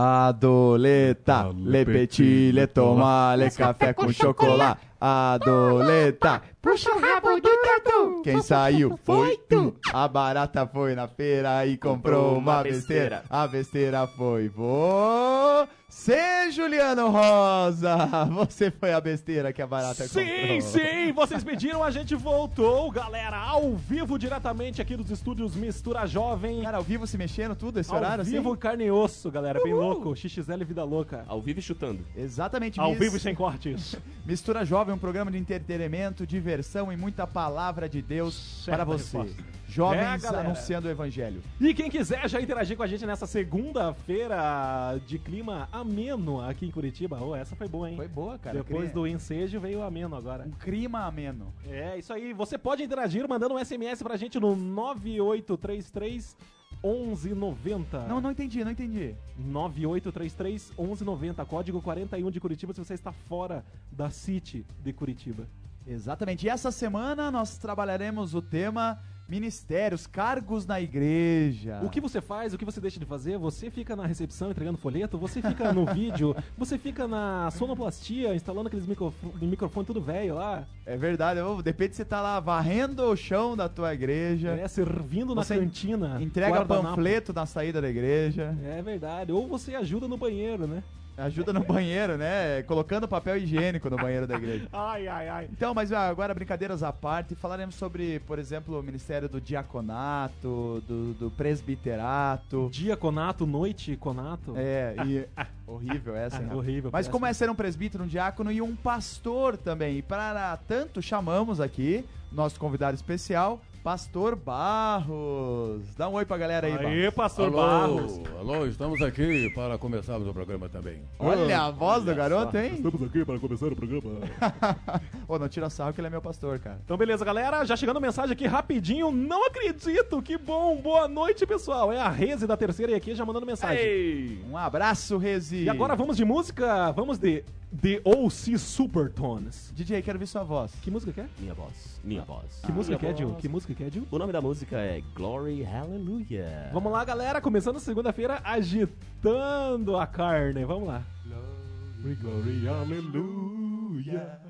Adoleta, le petit, le toma, le café com chocolate. Adoleta, puxa o rabo do tatu. Quem saiu foi tu. A barata foi na feira e comprou uma besteira. A besteira foi você, Juliano Rosa. Você foi a besteira que a barata Sim, comprou. sim, vocês pediram, a gente voltou, galera, ao vivo diretamente aqui dos estúdios Mistura Jovem. Cara, ao vivo se mexendo tudo esse Ao horário vivo, assim? carne e osso, galera, bem Uhul. louco, XXL Vida Louca. Ao vivo e chutando. Exatamente. Ao mis- vivo e sem cortes. Mistura Jovem, um programa de entretenimento, diversão e muita palavra de Deus Certa para você. resposta. Jovens É, anunciando o evangelho. E quem quiser já interagir com a gente nessa segunda-feira de clima ameno aqui em Curitiba. Oh, essa foi boa, hein? Foi boa, cara. Depois Cri- do ensejo veio o ameno agora. Um clima ameno. É, isso aí. Você pode interagir mandando um SMS pra gente no 9833 1190. Não, não entendi, não entendi. 9833 1190, código 41 de Curitiba se você está fora da City de Curitiba. Exatamente. E essa semana nós trabalharemos o tema ministérios, cargos na igreja. O que você faz, o que você deixa de fazer? Você fica na recepção entregando folheto? Você fica no vídeo? Você fica na sonoplastia instalando aqueles microfone, microfone tudo velho lá? É verdade, ô, depende se você tá lá varrendo o chão da tua igreja, É, servindo na cantina. entrega panfleto na saída da igreja, É verdade. Ou você ajuda no banheiro, né? Ajuda no banheiro, né? Colocando papel higiênico no banheiro da igreja. Ai, ai, ai. Então, mas ah, agora brincadeiras à parte, falaremos sobre, por exemplo, o ministério do diaconato, do, do presbiterato. Diaconato, noite, conato. É, e. horrível essa, hein? Rapaz? horrível, Mas péssimo. como é ser um presbítero, um diácono e um pastor também. E para tanto, chamamos aqui nosso convidado especial, Pastor Barros. Dá um oi pra galera aí, Aê, Barros. pastor alô, Barros. alô, estamos aqui para começarmos o programa também. Olha a voz do garoto, hein? Estamos aqui para começar o programa. Ô, não tira sarro que ele é meu pastor, cara. Então, beleza, galera. Já chegando mensagem aqui rapidinho. Não acredito. Que bom. Boa noite, pessoal. É a Reze da terceira e aqui já mandando mensagem. Ei! Um abraço, Rezi. E agora vamos de música. Vamos de The OC Supertones. DJ, quero ver sua voz. Que música que é? Minha voz. Minha voz. Que música Minha que é, Gil? Que música que é, Gil? O nome da música é Glory Hallelujah. Vamos lá, galera. Começando segunda-feira, agitando a carne. Vamos lá. Glory, glory, hallelujah.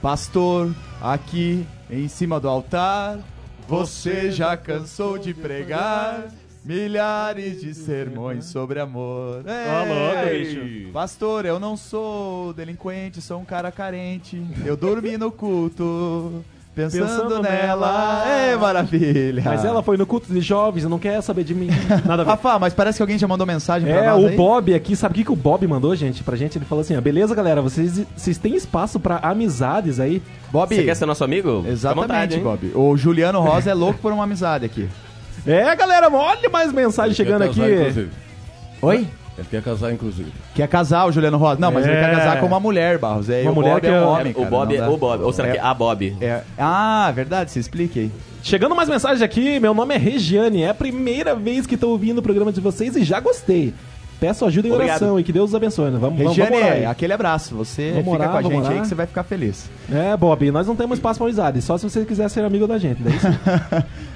Pastor, aqui em cima do altar, você já cansou de pregar? Milhares de sermões sobre amor. louco, Ei, Pastor, eu não sou delinquente, sou um cara carente. Eu dormi no culto, pensando, Pensando nela. É maravilha. Mas ela foi no culto de jovens e não quer saber de mim. Nada a ver. Rafa, mas parece que alguém já mandou mensagem pra É, nós o aí. Bob aqui, sabe o que, que o Bob mandou, gente, pra gente? Ele falou assim: ó, beleza, galera, vocês, vocês têm espaço pra amizades aí. Bob, Você quer ser nosso amigo? Fica à exatamente, vontade, hein? Bob. O Juliano Rosa é louco por uma amizade aqui. É, galera, olha mais mensagem Ele chegando aqui. Oi? Ele quer casar, inclusive. Quer casar o Juliano Rosa? Não, mas ele É. quer casar com uma mulher, Barros. É, Uma o mulher Bob que é é- um homem, o cara, Bob é dá. o Bob. Ou será É. que é a Bob? É. Ah, verdade, se explique aí. Chegando mais mensagem aqui, meu nome é Regiane, é a primeira vez que tô ouvindo o programa de vocês e já gostei. Peço ajuda em Obrigado. oração e que Deus os abençoe. né? Vamos, vamos, Regiane, vamos orar aí. aquele abraço. Você Vamos fica orar, com a vamos gente aí orar. que você vai ficar feliz. É, Bob, nós não temos espaço pra amizade, só se você quiser ser amigo da gente. Daí sim.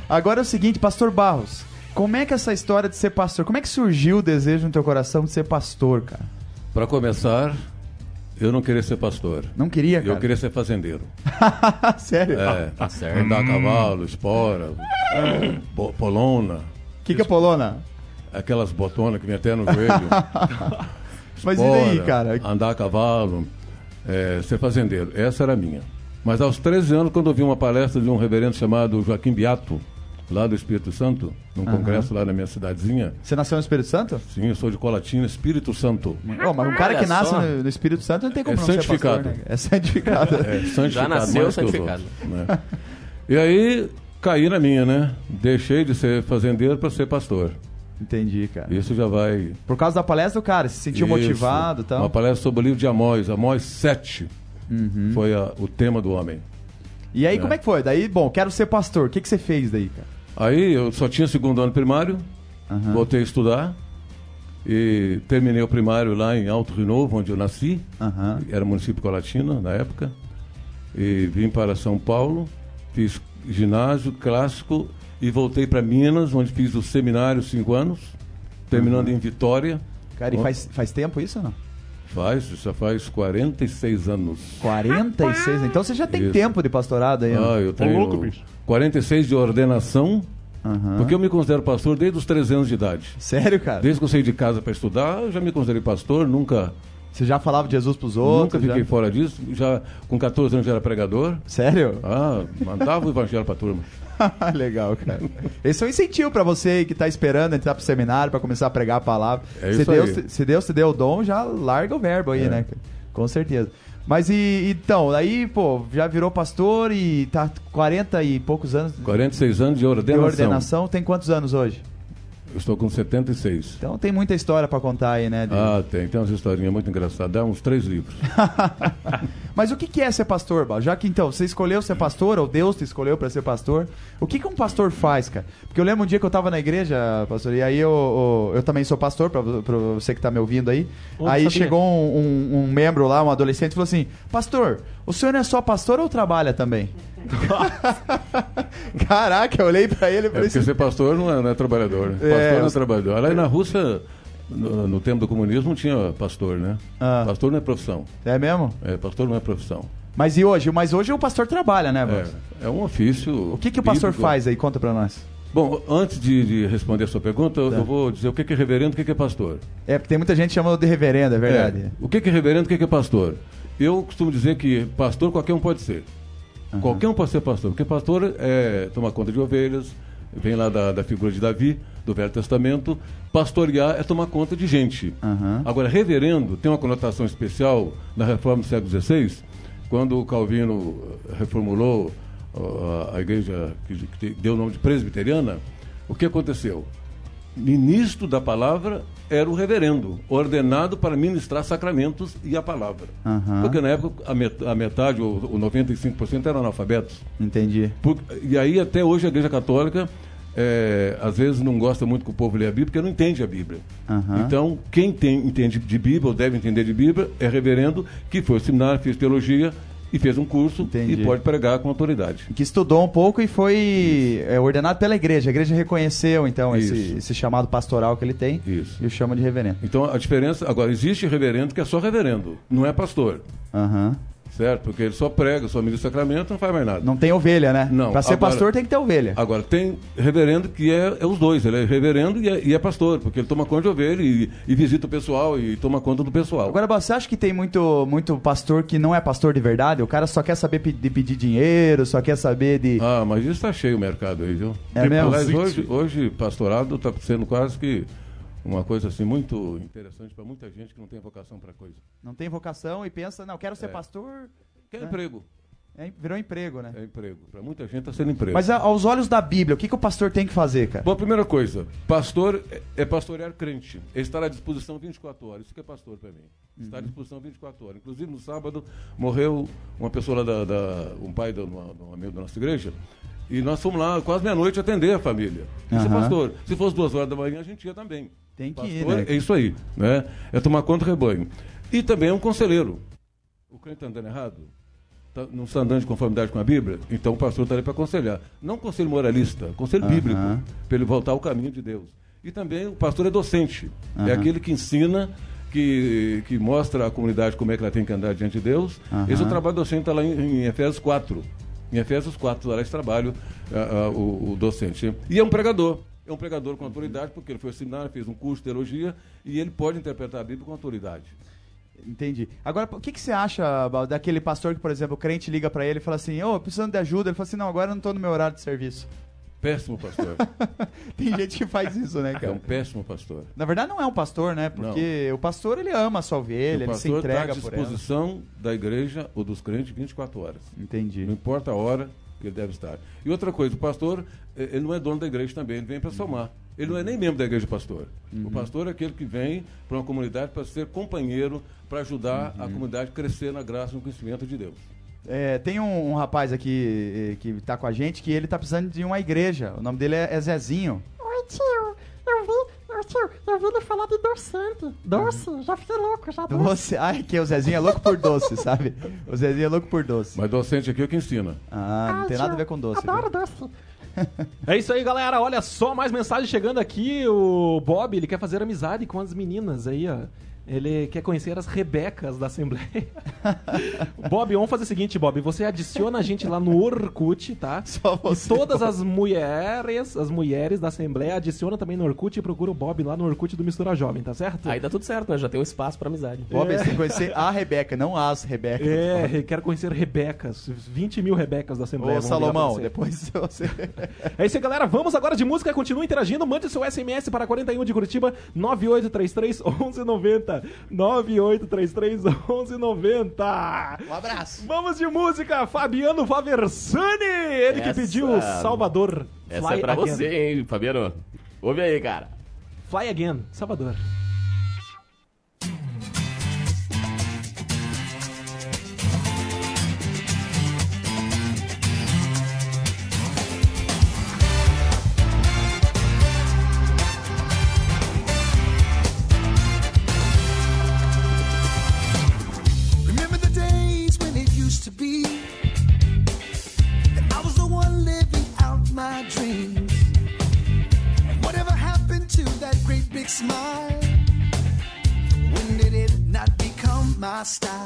Agora é o seguinte, Pastor Barros. Como é que essa história de ser pastor, como é que surgiu o desejo no teu coração de ser pastor, cara? Para começar, eu não queria ser pastor. Não queria, cara? Eu queria ser fazendeiro. Sério? É, Tá certo. andar a cavalo, espora, polona, O que, que é polona? aquelas botonas que vem até no joelho. Mas e daí, espora, cara? Andar a cavalo, é, ser fazendeiro. Essa era a minha. Mas aos 13 anos, quando eu vi uma palestra de um reverendo chamado Joaquim Beato, lá do Espírito Santo, num congresso lá na minha cidadezinha. Você nasceu no Espírito Santo? Sim, eu sou de Colatina, Espírito Santo. Ô, mas um cara Olha que nasce no, no Espírito Santo não tem como É não ser santificado. pastor, né? É santificado. É, santificado Já nasceu santificado. outros, né? E aí, caí na minha, né? Deixei de ser fazendeiro para ser pastor. Entendi, cara. Isso já vai... Por causa da palestra do cara, se sentiu Isso. motivado e tal. Uma palestra sobre o livro de Amós, Amós 7. Uhum. Foi a- o tema do homem. E aí, É. como é que foi? Daí, bom, quero ser pastor. O que, que você fez daí, cara? Aí eu só tinha segundo ano primário, Aham. voltei a estudar e terminei o primário lá em Alto Renovo, onde eu nasci. Aham. Era município Colatina na época. E vim para São Paulo, fiz ginásio clássico e voltei para Minas, onde fiz o seminário cinco anos, terminando em Vitória. Cara, e faz, faz tempo isso ou não? Faz, já faz 46 anos. 46, então você já tem Isso. tempo de pastorado aí, Ah, eu tenho louco, bicho. 46 de ordenação, Aham. porque eu me considero pastor desde os 13 anos de idade. Sério, cara? Desde que eu saí de casa para estudar, eu já me considerei pastor, nunca, Você já falava de Jesus pros nunca outros? fiquei já? fora disso. Já com 14 anos já era pregador. Sério? Ah, mandava o evangelho pra turma. Legal, cara. Esse é um incentivo pra você aí que tá esperando entrar pro seminário pra começar a pregar a palavra. É se, Deus, aí. se Deus te deu o dom, já larga o verbo aí, É. né? Com certeza. Mas e então, aí, pô, já virou pastor e tá 40 e poucos anos 46 anos de de ordenação. ordenação. Tem quantos anos hoje? Eu estou com 76. Então tem muita história pra contar aí, né? de- Ah, tem. Tem umas historinhas muito engraçadas. Dá uns três livros. Mas o que é ser pastor, Bal? Já que então você escolheu ser pastor, ou Deus te escolheu pra ser pastor, o que que um pastor faz, cara? Porque eu lembro um dia que eu tava na igreja, pastor, e aí eu, eu, eu também sou pastor, pra, pra você que tá me ouvindo aí. Oh, aí sabia. chegou um, um- um membro lá, um adolescente, e falou assim: Pastor, o senhor não é só pastor ou trabalha também? Caraca, eu olhei pra ele e É falei porque assim: ser pastor não é, não é trabalhador. Né? É, pastor não é trabalhador. Lá na Rússia, no, no tempo do comunismo, não tinha pastor, né? Ah. Pastor não é profissão. É mesmo? É, pastor não é profissão. Mas e hoje? Mas hoje o pastor trabalha, né? É, é um ofício. O que que o pastor bíblico. faz aí? Conta pra nós. Bom, antes de, de responder a sua pergunta, eu- Tá. eu vou dizer o que que é reverendo e o que que é pastor. É, porque tem muita gente chamando de reverendo, é verdade. É. O que que é reverendo e o que que é pastor? Eu costumo dizer que pastor qualquer um pode ser. Qualquer um pode ser pastor, porque pastor é tomar conta de ovelhas, vem lá da, da figura de Davi, do Velho Testamento. Pastorear é tomar conta de gente. Aham. Agora, reverendo tem uma conotação especial na reforma do século XVI, quando o Calvino eh, reformulou ó, a igreja que, que deu o nome de presbiteriana. O que aconteceu? Ministro da palavra era o reverendo, ordenado para ministrar sacramentos e a palavra. Aham. Porque na época a met- a metade, ou ou 95% eram analfabetos. Entendi. Por- e aí até hoje a Igreja Católica é, às vezes não gosta muito que o povo leia a Bíblia porque não entende a Bíblia. Aham. Então, quem tem, entende de Bíblia ou deve entender de Bíblia é reverendo que foi ao seminário, fez teologia e fez um curso Entendi. e pode pregar com autoridade. que estudou um pouco e foi é, ordenado pela igreja. A igreja reconheceu, então, esse, esse chamado pastoral que ele tem Isso. e o chama de reverendo. Então a diferença, agora existe reverendo que é só reverendo, não é pastor. Aham. Certo? Porque ele só prega, só ministra sacramento, não faz mais nada. Não tem ovelha, né? Não, Pra ser agora- pastor tem que ter ovelha. Agora, tem reverendo que é, é os dois. Ele é reverendo e é, e é pastor, porque ele toma conta de ovelha e, e visita o pessoal e toma conta do pessoal. Agora, você acha que tem muito, muito pastor que não é pastor de verdade? O cara só quer saber de pedir dinheiro, só quer saber de. Ah, mas isso está cheio o mercado aí, viu? É mesmo? Aliás, hoje, hoje pastorado está sendo quase que uma coisa assim muito interessante para muita gente que não tem vocação para coisa. Não tem vocação e pensa, não, quero ser É. pastor. Quer É. emprego? É, virou emprego, né? É emprego. Para muita gente está sendo emprego. Mas aos olhos da Bíblia, o que, que o pastor tem que fazer, cara? Bom, primeira coisa, pastor é- é pastorear crente. Ele está à disposição 24 horas. Isso que é pastor para mim. Está à disposição 24 horas. Inclusive, no sábado, morreu uma pessoa lá da. da- um pai de um amigo da nossa igreja. E nós fomos lá quase meia-noite atender a família. Isso é Aham. pastor. Se fosse duas horas da manhã, a gente ia também. Tem que pastor ir, né? É isso aí. Né? É tomar conta do rebanho. E também é um conselheiro. O crente está andando errado? Tá- não está andando de conformidade com a Bíblia? Então o pastor está ali para aconselhar. Não conselho moralista, conselho Aham. bíblico, para ele voltar ao caminho de Deus. E também o pastor é docente. É Aham. aquele que ensina, que, que mostra à comunidade como é que ela tem que andar diante de Deus. Aham. Esse é o trabalho docente, está lá em, em Efésios 4. Em Efésios 4, lá esse trabalho, o, o docente. E é um pregador. É um pregador com autoridade, porque ele foi assinar, fez um curso de teologia, e ele pode interpretar a Bíblia com autoridade. Entendi. Agora, o que, que você acha daquele pastor que, por exemplo, o crente liga pra ele e fala assim: Ô, precisando de ajuda? Ele fala assim: Não, agora eu não tô no meu horário de serviço. Péssimo pastor. Tem gente que faz isso, né, é cara? um péssimo pastor. Na verdade, não é um pastor, né? Porque o pastor ele ama a sua ovelha, ele se à entrega por ela. disposição da igreja ou dos crentes 24 horas. Entendi. Não importa a hora que ele deve estar. E outra coisa, o pastor, eh, ele não é dono da igreja também, ele vem para somar. Ele não é nem membro da igreja pastor. O pastor é aquele que vem para uma comunidade para ser companheiro, para ajudar a comunidade a crescer na graça e no conhecimento de Deus. É, tem um, um rapaz aqui eh, que tá com a gente que ele tá precisando de uma igreja. O nome dele é, é Zezinho. Oi, tio. Eu vi, tio, eu vi ele falar de docente. Doce, já fiquei louco, já doce. Doce. Ai, que o Zezinho é louco por doce, sabe? O Zezinho é louco por doce. Mas docente aqui é o que ensina. Ah, não Ai, tem tio, nada a ver com doce. Adoro viu? doce. É isso aí, galera. Olha só, mais mensagem chegando aqui. O Bob, ele quer fazer amizade com as meninas aí, ó. Ele quer conhecer as Rebecas da Assembleia. Bob, vamos fazer o seguinte, Bob. Você adiciona a gente lá no Orkut, tá? Só você, E todas as mulheres, as mulheres da Assembleia, adiciona também no Orkut e procura o Bob lá no Orkut do Mistura Jovem, tá certo? Aí dá tudo certo, né? Já tem um espaço pra amizade. Bob, você tem que conhecer a Rebeca, não as Rebecas. É, quero conhecer Rebecas. 20 mil Rebecas da Assembleia. Ô, Salomão, depois você. É isso aí, galera. Vamos agora de música. Continue interagindo. Mande seu SMS para 41 de Curitiba, 9833 1190. 9833 1190. Um abraço. Vamos de música. Fabiano Faversani. Ele que Essa- pediu Salvador. Essa Fly é pra Again. você, hein, Fabiano? Ouve aí, cara. Fly Again, Salvador. Stop.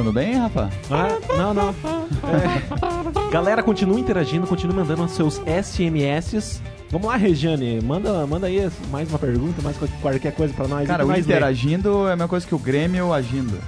Passando bem, Rafa? Ah, não, não. É. Galera, continua interagindo, continua mandando os seus SMS. Vamos lá, Regiane, manda, manda aí mais uma pergunta, mais qualquer coisa pra nós. Cara, o mais interagindo é a mesma coisa que o Grêmio agindo.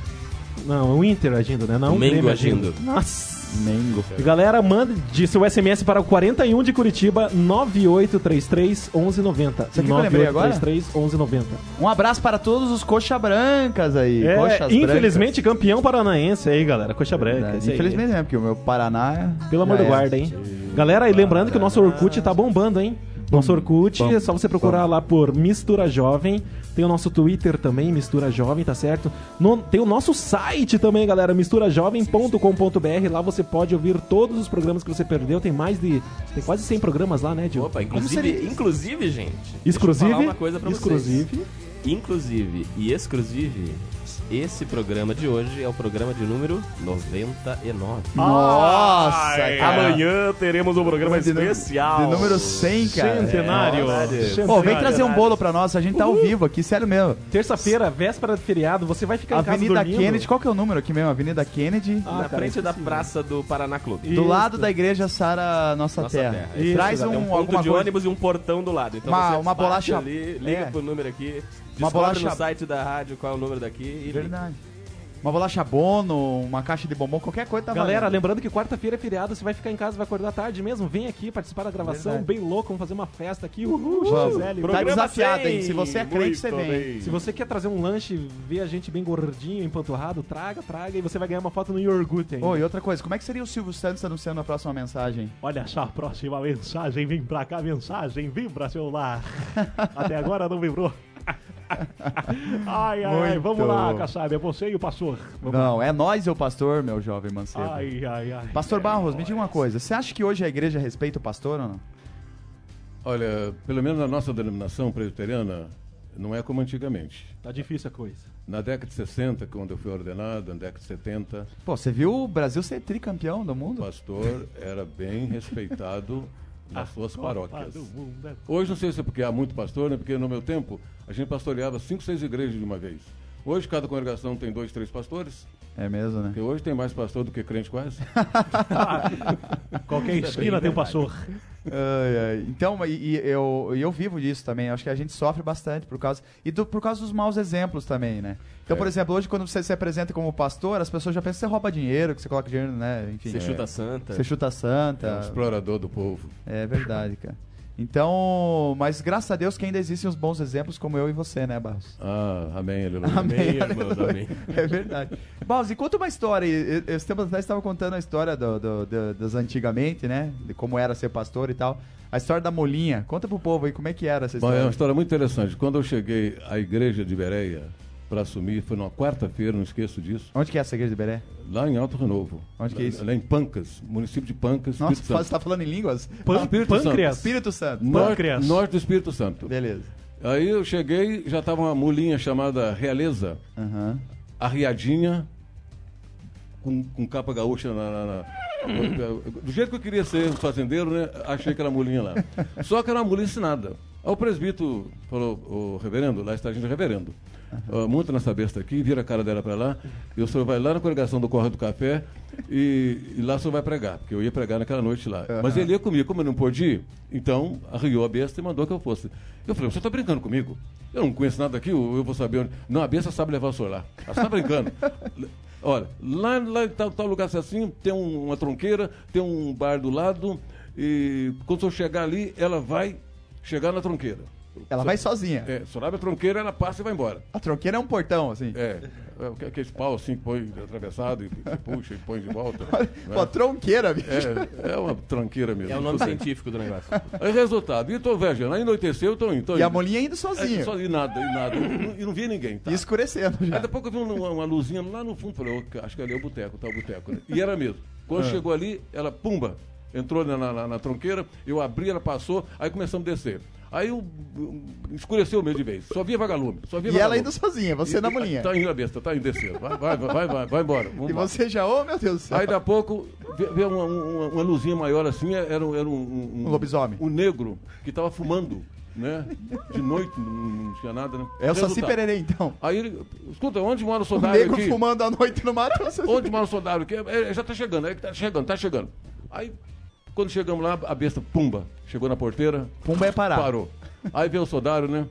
Não, o Inter agindo, né? Não O Mengo Grêmio agindo. Nossa. Mengo. E galera, manda de seu SMS para o 41 de Curitiba 9833 1190. Isso aqui que eu lembrei agora? 9833 1190. Um abraço para todos os coxa brancas aí. É, coxas infelizmente, campeão paranaense aí, galera. Coxa brancas. branca. Aí. Infelizmente, né? Porque o meu Paraná. é- Pelo amor do era. guarda, hein? Galera, e lembrando que o nosso Orkut tá bombando, hein? Nosso Orkut, bom, é só você procurar lá por Mistura Jovem. Tem o nosso Twitter também, Mistura Jovem, tá certo? No- tem o nosso site também, galera, misturajovem.com.br. Lá você pode ouvir todos os programas que você perdeu. Tem mais de. Tem quase 100 programas lá, né, Dil? Opa, inclusive, inclusive, gente. Exclusive. Uma coisa pra exclusive. vocês. Inclusive e exclusive, esse programa de hoje é o programa de número 99. Nossa, cara. Amanhã teremos um programa De especial. De número 100, cara. Centenário. É. Pô, vem trazer um bolo pra nós. A gente tá ao vivo aqui, sério mesmo. Terça-feira, véspera de feriado, você vai ficar em casa Avenida dormindo? Kennedy, qual que é o número aqui mesmo? Avenida Kennedy. Ah, Na cara, frente da esqueci. praça do Paraná Clube. do Isso. lado da igreja Sara Nossa, Nossa Terra. Terra. Traz um, um ponto alguma de coisa. ônibus e um portão do lado. Então Uma- você uma bolacha- ali, liga é. pro número aqui, Uma bolacha- no site da rádio qual é o número daqui e. Verdade. Uma bolacha bono, uma caixa de bombom, qualquer coisa tá Galera, valendo. lembrando que quarta-feira é feriado, você vai ficar em casa, vai acordar tarde mesmo. Vem aqui participar da gravação, Verdade. bem louco, vamos fazer uma festa aqui. Uhul, Vamos. XXL. Tá desafiado, 100. hein? Se você é crente, você vem. bem. Se você quer trazer um lanche, ver a gente bem gordinho, empanturrado, traga, traga, e você vai ganhar uma foto no iogurte ainda. Ô, e outra coisa, como é que seria o Silvio Santos anunciando a próxima mensagem? Olha só a próxima mensagem, vem pra cá, mensagem, vibra celular. Até agora não vibrou. ai, ai, vamos lá, Kassab, é você e o pastor. Vamos lá. Não, é nós e o pastor, meu jovem mancebo. Ai, ai, ai. Pastor Barros, me diga uma coisa. Você acha que hoje a igreja respeita o pastor ou não? Olha, pelo menos na nossa denominação presbiteriana, não é como antigamente. Tá difícil a coisa. Na década de 60, quando eu fui ordenado, na década de 70, Pô, você viu o Brasil ser tricampeão do o mundo? pastor era bem respeitado nas suas paróquias. É- Hoje não sei se é porque há muito pastor, né? Porque no meu tempo a gente pastoreava cinco, seis igrejas de uma vez. Hoje cada congregação tem dois, três pastores, É mesmo, né? porque hoje tem mais pastor do que crente quase. Qualquer esquina tem um pastor. Ai, ai. Então, e, e eu, eu vivo disso também. Acho que a gente sofre bastante por causa. E do- por causa dos maus exemplos também, né? Então, É. por exemplo, hoje quando você se apresenta como pastor, as pessoas já pensam que você rouba dinheiro, que você coloca dinheiro, né? Enfim. Você chuta santa. Você chuta É um santa. explorador do povo. É verdade, cara. Então, mas graças a Deus que ainda existem os bons exemplos como eu e você, né, Barros? Ah, amém, aleluia. Amém, Amém, irmãos, amém. É verdade. Barros, e conta uma história Esse tempo atrás estava contando a história do, do- do- dos antigamente, né? De como era ser pastor e tal. A história da molinha. Conta pro povo aí como é que era essa Bom, história. é uma história muito interessante. Quando eu cheguei à igreja de Bereia para assumir, foi numa quarta-feira, não esqueço disso, Onde que é essa igreja de Beré? lá em Alto Renovo. Onde que é isso? Lá em Pancas, município de Pancas, Nossa, Espírito você Santo. tá falando em línguas? Pan- Espírito pâncreas. Espírito Santo. Norte, Pâncreas. norte do Espírito Santo. Beleza. Aí eu cheguei, já estava uma mulinha chamada Realeza, Aham. arriadinha, com, com capa gaúcha na, na- na- Do jeito que eu queria ser um fazendeiro, né? Achei aquela mulinha lá. Só que era uma mulinha ensinada. Aí o presbítero falou, o reverendo, lá está a gente reverendo. "Ó, monta nessa besta aqui, vira a cara dela para lá, e o senhor vai lá na congregação do Correio do Café e, e lá o senhor vai pregar, porque eu ia pregar naquela noite lá. Mas ele ia comigo, como eu não podia ir, então arriou a besta e mandou que eu fosse. Eu falei, você está brincando comigo? Eu não conheço nada aqui, eu, eu vou saber onde. Não, a besta sabe levar o senhor lá. Ela está brincando. Olha, lá, lá em tal, tal lugar assim, tem um- uma tronqueira, tem um bar do lado, e quando o senhor chegar ali, ela vai chegar na tronqueira. Ela vai sozinha. É, senhor abre a tronqueira, ela passa e vai embora. A tronqueira é um portão, assim. É, é aquele pau assim que põe atravessado e você puxa e põe de volta. Pô, tronqueira, bicho. É, é uma tranqueira mesmo. É o nome científico do negócio. Aí resultado, e tô viajando, aí anoiteceu, eu tô indo, tô E indo. a molinha indo É, sozinha. só, e nada, e nada. E não, e via ninguém. Tá? E escurecendo já. Aí pouco eu vi uma, uma luzinha lá no fundo, falei, "Ô, acho que ali é o boteco, tá o boteco. Né? E era mesmo. Quando chegou ali, ela, pumba, entrou na, na- na tronqueira, eu abri, ela passou, aí começamos a descer. Aí o- o- escureceu mesmo de vez, só via vagalume, só via E ela vagalume. indo sozinha, você na E- molinha. Tá indo a besta, tá indo descendo. Vai, vai, vai, vai, vai, vai embora. vamos E você já, oh meu Deus do céu. Aí daqui a pouco vê, uma, uma, uma luzinha maior assim, era, um- era um, um, Um lobisomem. Um negro que estava fumando. né? De noite não, não tinha nada, né? É o Saci. Pererê, então. Aí ele, escuta, onde mora o O soldado negro aqui? fumando à noite no mato. é o Onde mora o soldado aqui? É, já tá chegando, é que tá chegando, tá chegando. Aí, quando chegamos lá, a besta, pumba, chegou na porteira, Pumba é parar. parou. Aí veio o sodário, né?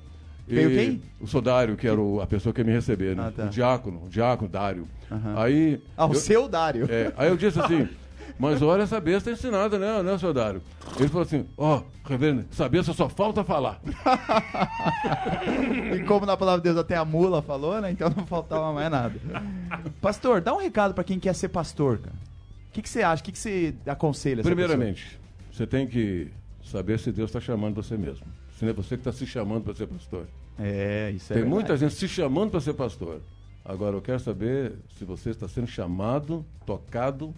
Veio quem? O sodário, que era o- a pessoa que ia me receber, né? Ah, tá. O diácono, o diácono Dário. Aham. Aí. Ah, o eu- seu Dário. é, aí eu disse assim, mas olha, essa besta é ensinada, né, né, seu Dário? Ele falou assim, ó, reverendo, essa besta só falta falar. E como na palavra de Deus até a mula falou, né? Então não faltava mais nada. Pastor, dá um recado pra quem quer ser pastor, cara. O que, que você acha? O que, que você aconselha? Primeiramente, você tem que saber se Deus está chamando você mesmo. Se não é você que está se chamando para ser pastor. É, isso é Tem verdade. muita gente se chamando para ser pastor. Agora, eu quero saber se você está sendo chamado, tocado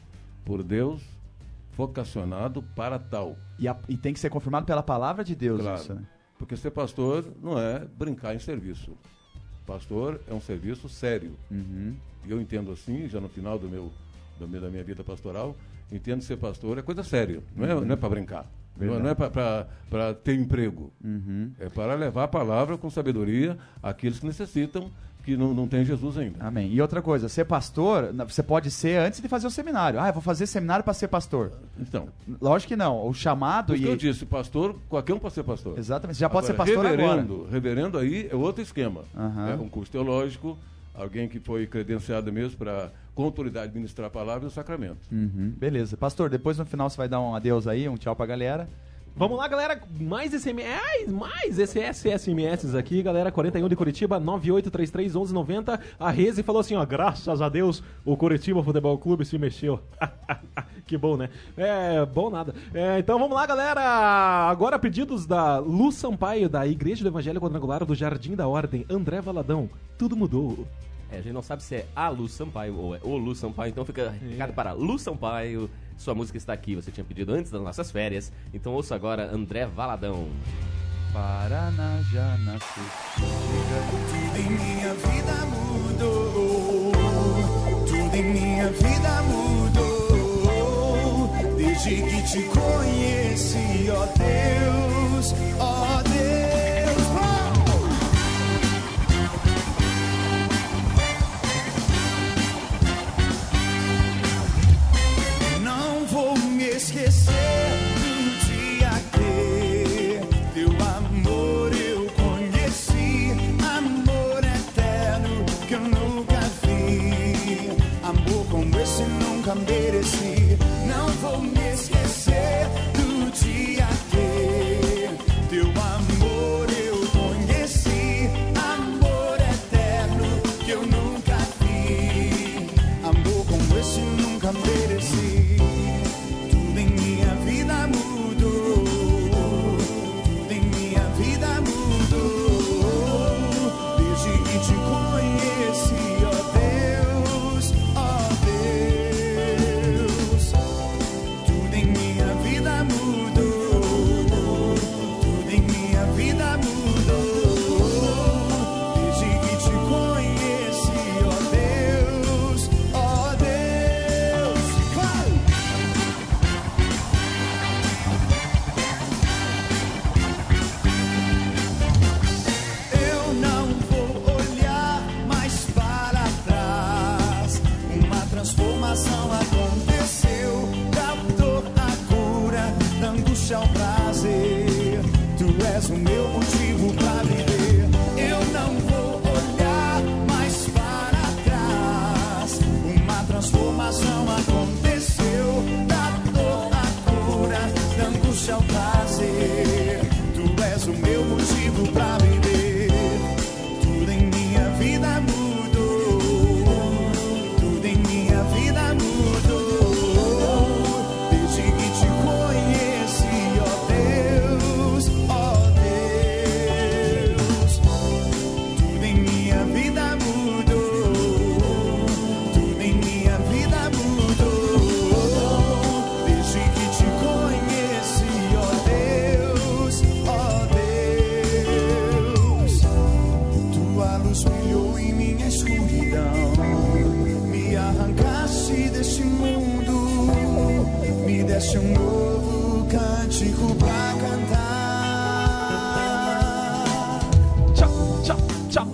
por Deus, vocacionado para tal. E, a- e tem que ser confirmado pela palavra de Deus Claro. isso, né? Porque ser pastor não é brincar em serviço. Pastor é um serviço sério. Uhum. E eu entendo assim, já no final do meu, do meu- da minha vida pastoral, entendo ser pastor é coisa séria. Não é, não é para brincar. Não é, não é para ter emprego. Uhum. É para levar a palavra com sabedoria àqueles que necessitam, que não, não têm Jesus ainda. Amém. E outra coisa, ser pastor, você pode ser antes de fazer o seminário. Ah, eu vou fazer seminário para ser pastor. Então, Lógico que não. O chamado por e. que eu disse, pastor, qualquer um pode ser pastor. Exatamente. Você já pode Agora, ser pastor reverendo, agora. Reverendo aí é outro esquema. Aham. É um curso teológico, alguém que foi credenciado mesmo para, com autoridade, ministrar a palavra e o sacramento. Uhum. Beleza. Pastor, depois no final você vai dar um adeus aí, um tchau pra galera. Vamos lá, galera. Mais SMS, mais SMS aqui, galera. 41 de Curitiba, 98331190. A Reze falou assim, ó, graças a Deus, o Curitiba Futebol Clube se mexeu. que bom, né? É, bom nada. É, então vamos lá, galera. Agora pedidos da Lu Sampaio, da Igreja do Evangelho Quadrangular do Jardim da Ordem, André Valadão. Tudo mudou. É, a gente não sabe se é a Lu Sampaio ou é o Lu Sampaio, então fica recado para Lu Sampaio. Sua música está aqui, você tinha pedido antes das nossas férias. Então ouça agora André Valadão. Paraná já nasceu. Tudo em minha vida mudou. Tudo em minha vida mudou. Desde que te conheci, ó Deus, ó Deus.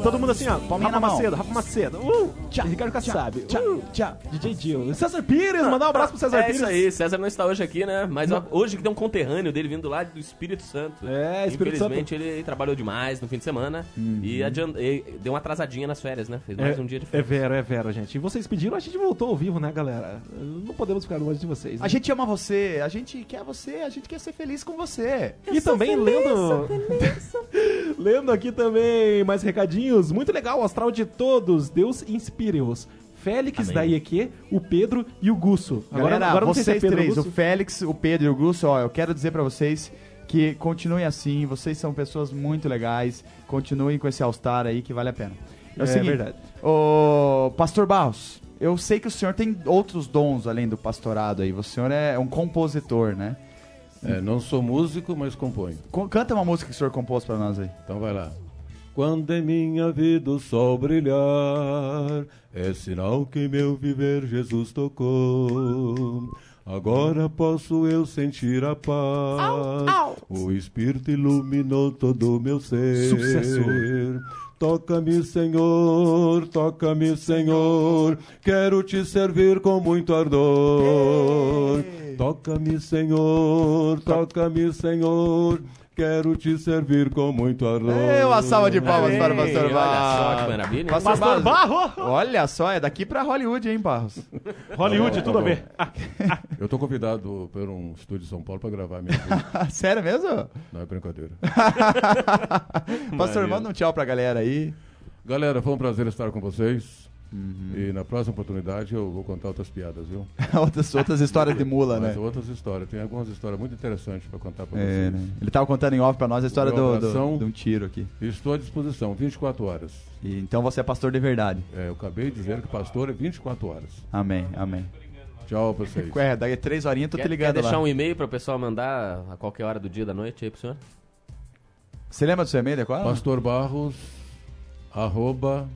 Todo mundo assim, ó. Palminha Rafa na mão. Macedo, Rafa Macedo. Uh, Tchau, Ricardo Kassab. tchau, Uh, tchau. DJ Dil. César Pires, mandar um abraço pro César É Pires. isso aí, César não está hoje aqui, né? Mas ó, hoje que tem um conterrâneo dele vindo lá do Espírito Santo. É, Espírito Infelizmente ele trabalhou demais no fim de semana e, adiant- e deu uma atrasadinha nas férias, né? Fez mais um dia de É férias. vero, é vero, gente. E vocês pediram, a gente voltou ao vivo, né, galera? Não podemos ficar longe de vocês. né? A gente ama você, a gente quer você, a gente quer ser feliz com você. E também lendo. lendo aqui também mais recadinhos. Muito legal, o astral de todos. Deus inspire-os. Félix Amém. da IEQ, o Pedro e o Gusso. Galera, agora não sei se é vocês Pedro três, o Gusso. Félix, o Pedro e o Gusso, ó, eu quero dizer pra vocês que continuem assim, vocês são pessoas muito legais, continuem com esse All-Star aí que vale a pena. É, o É seguinte, verdade. ô, Pastor Barros, eu sei que o senhor tem outros dons além do pastorado aí, o senhor é um compositor, né? É, não sou músico, mas componho. Co- Canta uma música que o senhor compôs pra nós aí. Então vai lá. Quando em minha vida o sol brilhar, é sinal que em meu viver Jesus tocou. Agora posso eu sentir a paz. O Espírito iluminou todo o meu ser. Sucessor. Toca-me, Senhor, toca-me, Senhor. Quero te servir com muito ardor. Toca-me, Senhor, toca-me, Senhor. Quero te servir com muito ardor. Ei, uma salva de palmas para o Pastor Olha Barros. só que maravilha. hein? Pastor Pastor Barros. Barro! Olha só, é daqui pra Hollywood, hein, Barros? Hollywood, Tá tudo a bom. ver. Eu tô convidado por um estúdio de São Paulo para gravar minha música. Sério mesmo? Não é brincadeira. Pastor, manda um tchau pra galera aí. Galera, foi um prazer estar com vocês. Uhum. E na próxima oportunidade eu vou contar outras piadas, viu? outras, outras histórias de mula, Mas né? outras histórias. Tem algumas histórias muito interessantes para contar para É, vocês. né? Ele tava contando em off pra nós a história do, do- de um tiro aqui. Estou à disposição, 24 horas. E, então você é pastor de verdade. É, eu acabei de dizer que pastor é 24 horas. Amém, amém. Tchau pra vocês. É, a três horinhas eu tô Quer, te quer ligando deixar lá. um e-mail para o pessoal mandar a qualquer hora do dia da noite aí pro senhor? Você lembra do seu e-mail, qual? Pastor Barros, arroba,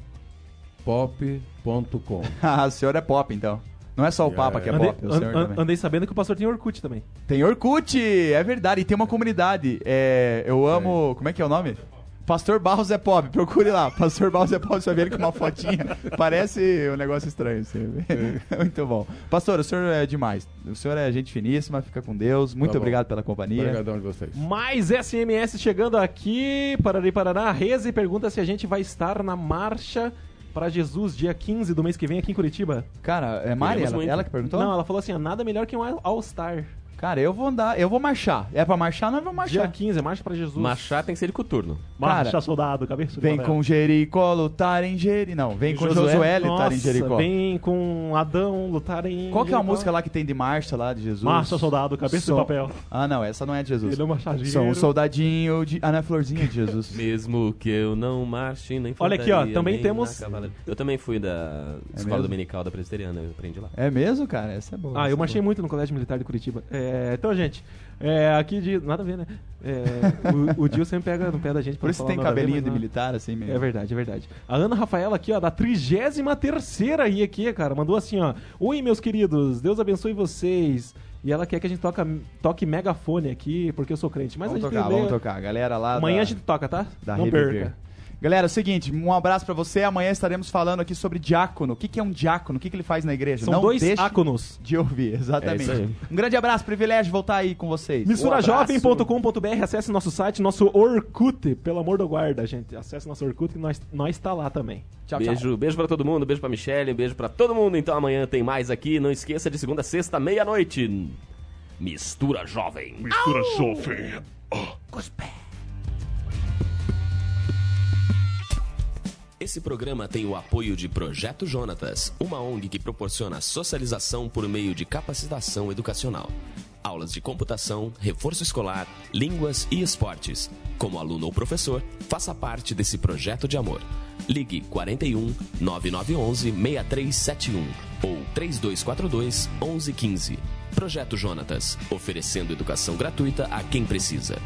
pop.com. ah, o senhor é pop, então. Não é só o É. Papa que é Andei, pop, o an- senhor an- também. andei sabendo que o pastor tem Orkut também. Tem Orkut, é verdade, e tem uma comunidade. É, eu amo. Como é que é o nome? Pastor Barros é pop, procure lá. Pastor Barros é pop, você vai ver ele com uma fotinha. Parece um negócio estranho. Assim. Muito bom. Pastor, o senhor é demais. O senhor é gente finíssima, fica com Deus. Muito Tá obrigado pela companhia. Obrigadão de vocês. Mais SMS chegando aqui. Parari Paraná. Reze pergunta se a gente vai estar na marcha para Jesus dia 15 do mês que vem aqui em Curitiba. Cara, é Mari, ela, muito. ela que perguntou? Não, ela falou assim: ó, nada melhor que um All-Star. Cara, eu vou andar, eu vou marchar. É pra marchar, nós vamos Dia marchar. 15, marcha para Jesus. Machar tem que ser de coturno. Cara, Marcha, soldado, cabeça de Vem papel. com Jericó lutar em Jericó. Não, vem com Josué, lutar em Jericó. Vem com Adão lutar em. Qual que é a música lá que tem de marcha lá de Jesus? Marcha, soldado, cabeça Som- de papel. Ah, não, essa não é de Jesus. Ele é um marchadeiro. Sou um soldadinho de. Ah, não é florzinha de Jesus. Mesmo que eu não marche nem Olha aqui, ó, também temos-. Eu também fui da escola mesmo? dominical da presbiteriana, eu aprendi lá. É mesmo, cara? Essa é boa. Ah, eu é marchei boa. muito no Colégio Militar de Curitiba. É, então, gente, é, aqui de. Nada a ver, né? É, o, o Dil sempre pega no pé da gente. Por pra isso tem ver, cabelinho mas de não. militar, assim mesmo. É verdade, é verdade. A Ana Rafaela aqui, ó, da 33 aí aqui, cara, mandou assim, ó. Oi, meus queridos, Deus abençoe vocês. E ela quer que a gente toca, toque megafone aqui, porque eu sou crente. Mas Vamos a gente tocar, vamos tocar. Galera lá Amanhã da, a gente toca, tá? da Não Reviver. perca. Galera, é o seguinte, um abraço pra você. Amanhã estaremos falando aqui sobre diácono. O que, que é um diácono? O que, que ele faz na igreja? São Não dois deixe áconos. de ouvir, exatamente. É um grande abraço, privilégio de voltar aí com vocês. Misturajovem.com.br, acesse nosso site, nosso Orkut, pelo amor do guarda, gente. Acesse nosso Orkut que nós, nós tá lá também. Tchau, beijo, tchau. beijo pra todo mundo, beijo pra Michelle, beijo pra todo mundo. Então amanhã tem mais aqui. Não esqueça de segunda a sexta, meia-noite. Mistura Jovem. Mistura jovem. Esse programa tem o apoio de Projeto Jonatas, uma ONG que proporciona socialização por meio de capacitação educacional. Aulas de computação, reforço escolar, línguas e esportes. Como aluno ou professor, faça parte desse projeto de amor. Ligue 41 9911 6371 ou 3242 1115. Projeto Jonatas, oferecendo educação gratuita a quem precisa.